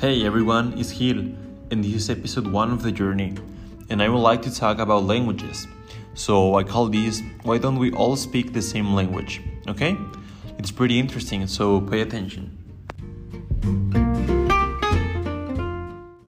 Hey everyone, it's Gil, and this is episode 1 of the journey, and I would like to talk about languages. So I call this Why Don't We All Speak the Same Language? Okay? It's pretty interesting, so pay attention.